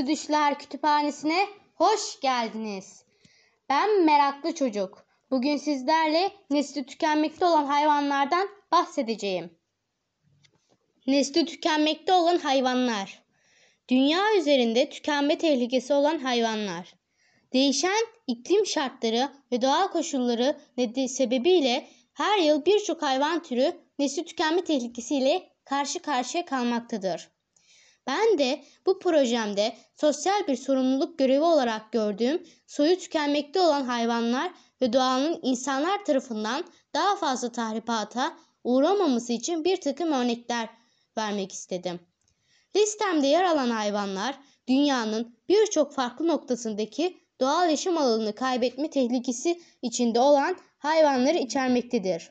Sesli Düşler Kütüphanesi'ne hoş geldiniz. Ben meraklı çocuk. Bugün sizlerle nesli tükenmekte olan hayvanlardan bahsedeceğim. Nesli tükenmekte olan hayvanlar. Dünya üzerinde tükenme tehlikesi olan hayvanlar. Değişen iklim şartları ve doğal koşulları sebebiyle her yıl birçok hayvan türü nesli tükenme tehlikesiyle karşı karşıya kalmaktadır. Ben de bu projemde sosyal bir sorumluluk görevi olarak gördüğüm soyu tükenmekte olan hayvanlar ve doğanın insanlar tarafından daha fazla tahribata uğramaması için bir takım örnekler vermek istedim. Listemde yer alan hayvanlar dünyanın birçok farklı noktasındaki doğal yaşam alanını kaybetme tehlikesi içinde olan hayvanları içermektedir.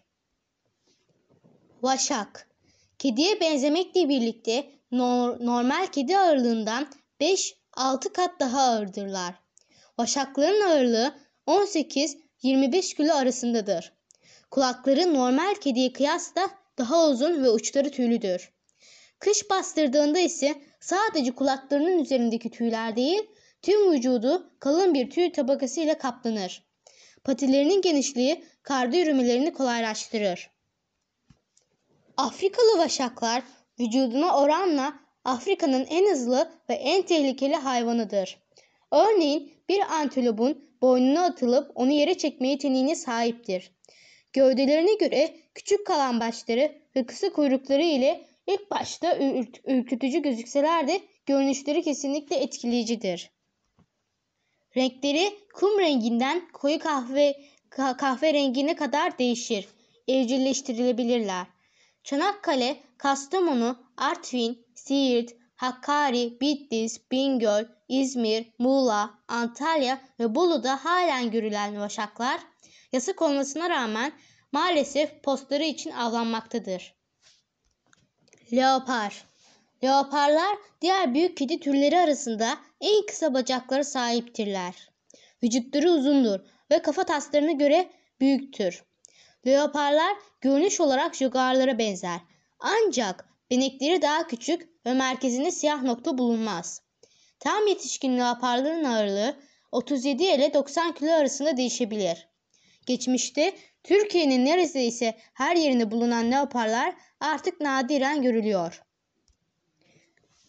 Vaşak Kediye benzemekle birlikte normal kedi ağırlığından 5-6 kat daha ağırdırlar. Vaşakların ağırlığı 18-25 kilo arasındadır. Kulakları normal kediye kıyasla daha uzun ve uçları tüylüdür. Kış bastırdığında ise sadece kulaklarının üzerindeki tüyler değil, tüm vücudu kalın bir tüy tabakası ile kaplanır. Patilerinin genişliği karda yürümelerini kolaylaştırır. Afrikalı vaşaklar vücuduna oranla Afrika'nın en hızlı ve en tehlikeli hayvanıdır. Örneğin bir antilopun boynuna atılıp onu yere çekme yeteneğine sahiptir. Gövdelerine göre küçük kalan başları ve kısa kuyrukları ile ilk başta ürkütücü gözükseler de görünüşleri kesinlikle etkileyicidir. Renkleri kum renginden koyu kahve kahve rengine kadar değişir. Evcilleştirilebilirler. Çanakkale, Kastamonu, Artvin, Siirt, Hakkari, Bitlis, Bingöl, İzmir, Muğla, Antalya ve Bolu'da halen görülen vaşaklar yasak olmasına rağmen maalesef postları için avlanmaktadır. Leopar Leoparlar diğer büyük kedi türleri arasında en kısa bacaklara sahiptirler. Vücutları uzundur ve kafa taslarına göre büyüktür. Leoparlar görünüş olarak jaguarlara benzer. Ancak benekleri daha küçük ve merkezinde siyah nokta bulunmaz. Tam yetişkin leoparların ağırlığı 37 ile 90 kilo arasında değişebilir. Geçmişte Türkiye'nin neredeyse her yerinde bulunan leoparlar artık nadiren görülüyor.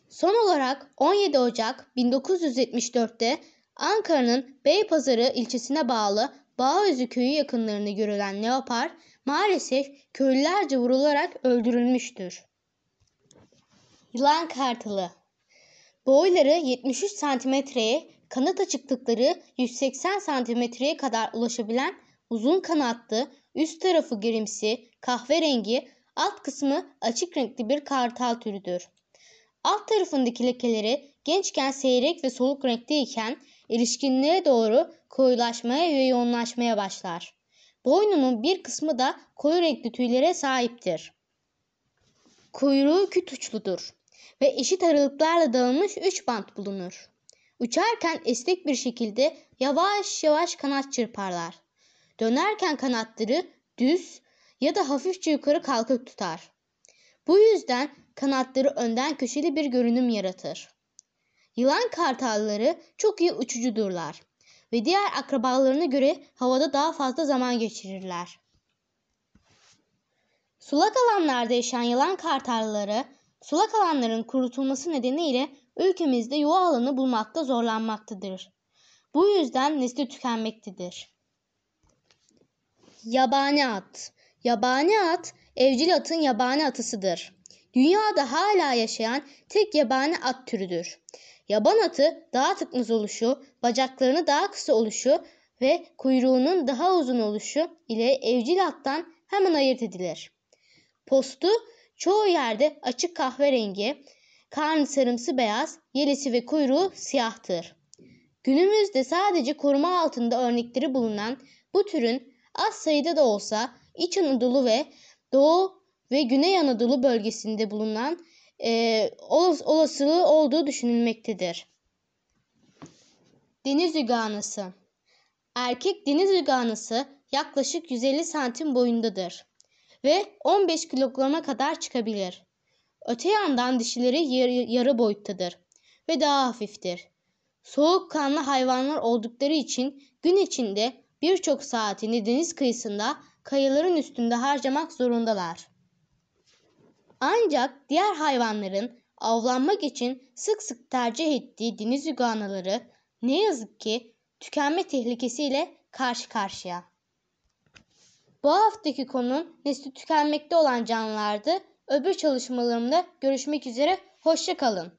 Son olarak 17 Ocak 1974'te Ankara'nın Beypazarı ilçesine bağlı Bağözü köyü yakınlarında görülen leopar maalesef köylülerce vurularak öldürülmüştür. Yılan kartalı Boyları 73 santimetreye, kanat açıklıkları 180 santimetreye kadar ulaşabilen uzun kanatlı, üst tarafı grimsi, kahverengi, alt kısmı açık renkli bir kartal türüdür. Alt tarafındaki lekeleri gençken seyrek ve soluk renkteyken erişkinliğe doğru koyulaşmaya ve yoğunlaşmaya başlar. Boynunun bir kısmı da koyu renkli tüylere sahiptir. Kuyruğu küt uçludur ve eşit aralıklarla dağılmış üç bant bulunur. Uçarken esnek bir şekilde yavaş yavaş kanat çırparlar. Dönerken kanatları düz ya da hafifçe yukarı kalkıp tutar. Bu yüzden kanatları önden köşeli bir görünüm yaratır. Yılan kartalları çok iyi uçucudurlar ve diğer akrabalarına göre havada daha fazla zaman geçirirler. Sulak alanlarda yaşayan yılan kartalları sulak alanların kurutulması nedeniyle ülkemizde yuva alanı bulmakta zorlanmaktadır. Bu yüzden nesli tükenmektedir. Yabani at Yabani at, evcil atın yabani atısıdır. Dünyada hala yaşayan tek yabani at türüdür. Yaban atı daha tıknız oluşu, bacaklarını daha kısa oluşu ve kuyruğunun daha uzun oluşu ile evcil attan hemen ayırt edilir. Postu çoğu yerde açık kahverengi, karnı sarımsı beyaz, yelisi ve kuyruğu siyahtır. Günümüzde sadece koruma altında örnekleri bulunan bu türün az sayıda da olsa İç Anadolu ve Doğu ve Güney Anadolu bölgesinde bulunan e, olasılığı olduğu düşünülmektedir. Deniz üganası Erkek deniz üganası yaklaşık 150 santim boyundadır ve 15 kilograma kadar çıkabilir. Öte yandan dişileri yarı, yarı boyuttadır. ve daha hafiftir. Soğukkanlı hayvanlar oldukları için gün içinde birçok saatini deniz kıyısında kayaların üstünde harcamak zorundalar. Ancak diğer hayvanların avlanmak için sık sık tercih ettiği deniz iguanaları ne yazık ki tükenme tehlikesiyle karşı karşıya. Bu haftaki konum nesli tükenmekte olan canlılardı. Öbür çalışmalarımda görüşmek üzere. Hoşça kalın.